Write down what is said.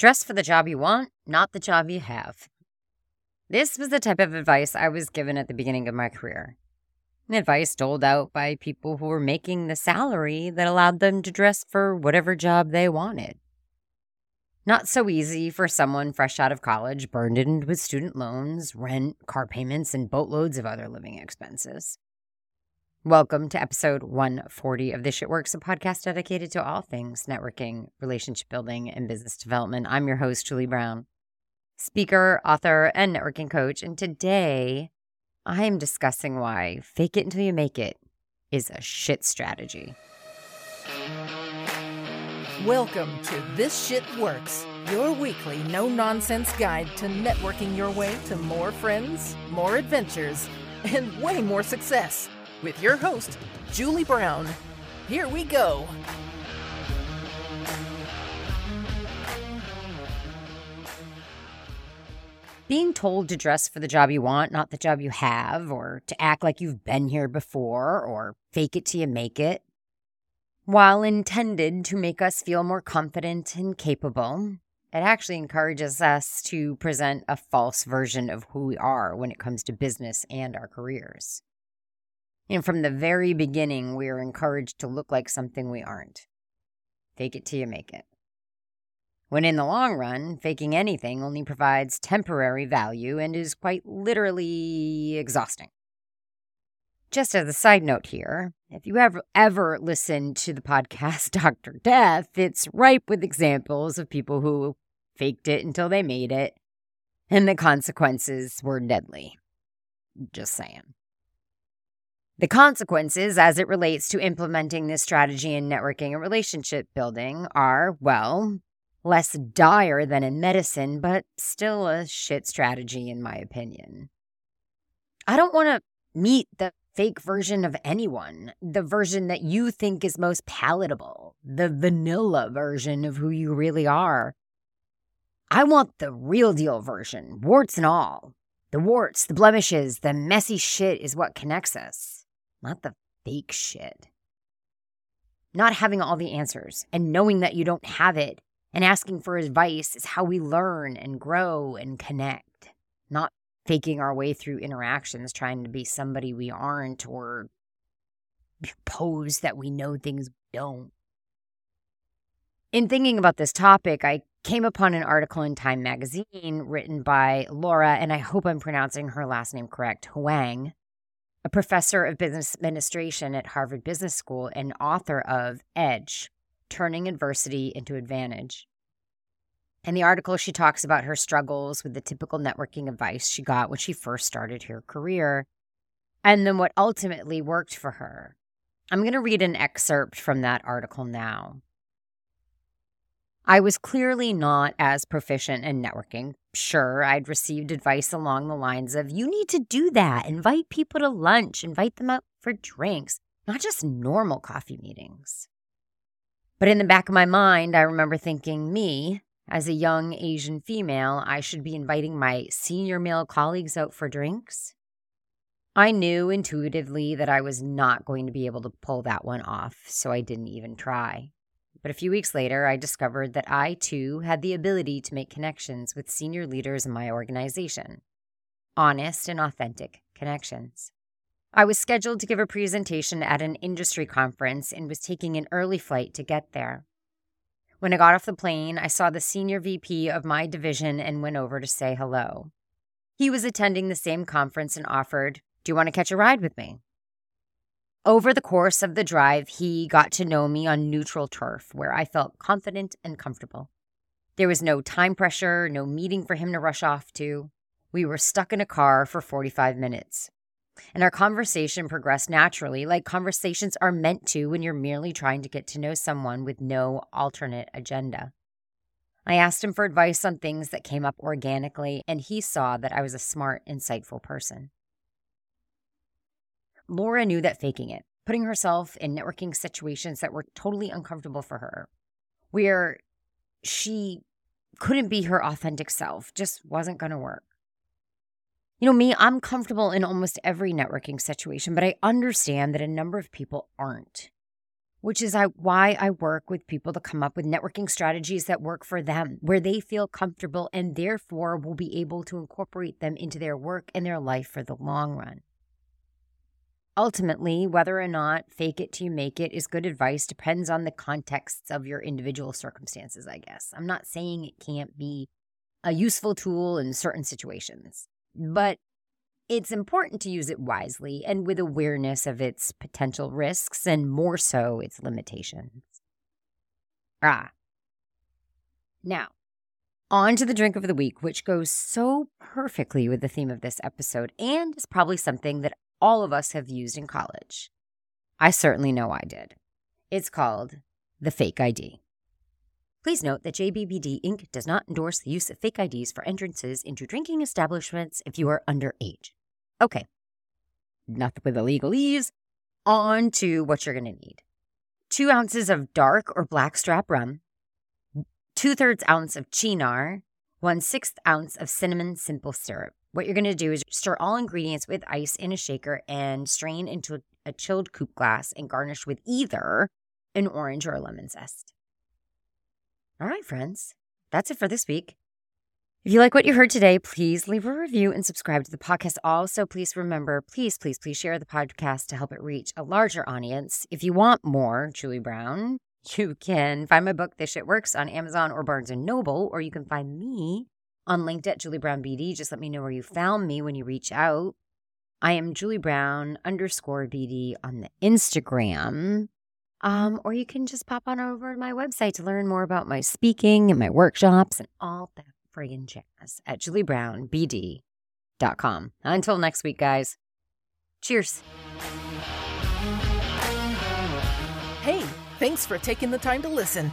Dress for the job you want, not the job you have. This was the type of advice I was given at the beginning of my career. Advice doled out by people who were making the salary that allowed them to dress for whatever job they wanted. Not so easy for someone fresh out of college, burdened with student loans, rent, car payments, and boatloads of other living expenses. Welcome to episode 140 of The Shit Works, a podcast dedicated to all things networking, relationship building, and business development. I'm your host, Julie Brown, speaker, author, and networking coach. And today I am discussing why fake it until you make it is a shit strategy. Welcome to This Shit Works, your weekly no nonsense guide to networking your way to more friends, more adventures, and way more success with your host, Julie Brown. Here we go. Being told to dress for the job you want, not the job you have, or to act like you've been here before, or fake it till you make it, while intended to make us feel more confident and capable, it actually encourages us to present a false version of who we are when it comes to business and our careers. And from the very beginning, we are encouraged to look like something we aren't. Fake it till you make it. When in the long run, faking anything only provides temporary value and is quite literally exhausting. Just as a side note here, if you ever ever listened to the podcast Dr. Death, it's ripe with examples of people who faked it until they made it, and the consequences were deadly. Just saying. The consequences as it relates to implementing this strategy in networking and relationship building are, well, less dire than in medicine, but still a shit strategy, in my opinion. I don't want to meet the fake version of anyone, the version that you think is most palatable, the vanilla version of who you really are. I want the real deal version, warts and all. The warts, the blemishes, the messy shit is what connects us not the fake shit. Not having all the answers and knowing that you don't have it and asking for advice is how we learn and grow and connect, not faking our way through interactions, trying to be somebody we aren't or pose that we know things we don't. In thinking about this topic, I came upon an article in Time magazine written by Laura, and I hope I'm pronouncing her last name correct, Huang, a professor of business administration at Harvard Business School and author of Edge Turning Adversity into Advantage. In the article, she talks about her struggles with the typical networking advice she got when she first started her career, and then what ultimately worked for her. I'm going to read an excerpt from that article now. I was clearly not as proficient in networking. Sure, I'd received advice along the lines of, you need to do that. Invite people to lunch, invite them out for drinks, not just normal coffee meetings. But in the back of my mind, I remember thinking, me, as a young Asian female, I should be inviting my senior male colleagues out for drinks. I knew intuitively that I was not going to be able to pull that one off, so I didn't even try. But a few weeks later, I discovered that I too had the ability to make connections with senior leaders in my organization honest and authentic connections. I was scheduled to give a presentation at an industry conference and was taking an early flight to get there. When I got off the plane, I saw the senior VP of my division and went over to say hello. He was attending the same conference and offered, Do you want to catch a ride with me? Over the course of the drive, he got to know me on neutral turf where I felt confident and comfortable. There was no time pressure, no meeting for him to rush off to. We were stuck in a car for 45 minutes. And our conversation progressed naturally, like conversations are meant to when you're merely trying to get to know someone with no alternate agenda. I asked him for advice on things that came up organically, and he saw that I was a smart, insightful person. Laura knew that faking it, putting herself in networking situations that were totally uncomfortable for her, where she couldn't be her authentic self, just wasn't going to work. You know, me, I'm comfortable in almost every networking situation, but I understand that a number of people aren't. which is why I work with people to come up with networking strategies that work for them, where they feel comfortable and therefore will be able to incorporate them into their work and their life for the long run. Ultimately, whether or not fake it till you make it is good advice depends on the contexts of your individual circumstances, I guess. I'm not saying it can't be a useful tool in certain situations, but it's important to use it wisely and with awareness of its potential risks and more so its limitations. Ah. Now, on to the drink of the week, which goes so perfectly with the theme of this episode and is probably something that all of us have used in college. I certainly know I did. It's called the Fake ID. Please note that JBBD Inc. does not endorse the use of fake IDs for entrances into drinking establishments if you are underage. Okay, enough with the legalese. On to what you're going to need two ounces of dark or black strap rum, two thirds ounce of Cynar, one sixth ounce of cinnamon simple syrup. What you're going to do is stir all ingredients with ice in a shaker and strain into a chilled coupe glass and garnish with either an orange or a lemon zest. All right, friends, that's it for this week. If you like what you heard today, please leave a review and subscribe to the podcast. Also, please remember, please, please, please share the podcast to help it reach a larger audience. If you want more Julie Brown, you can find my book, This Shit Works, on Amazon or Barnes & Noble, or you can find me on LinkedIn at Julie Brown BD. Just let me know where you found me when you reach out. I am Julie Brown underscore BD on the Instagram. Um, or you can just pop on over to my website to learn more about my speaking and my workshops and all that friggin' jazz at juliebrownbd.com. Until next week, guys. Cheers. Hey, thanks for taking the time to listen.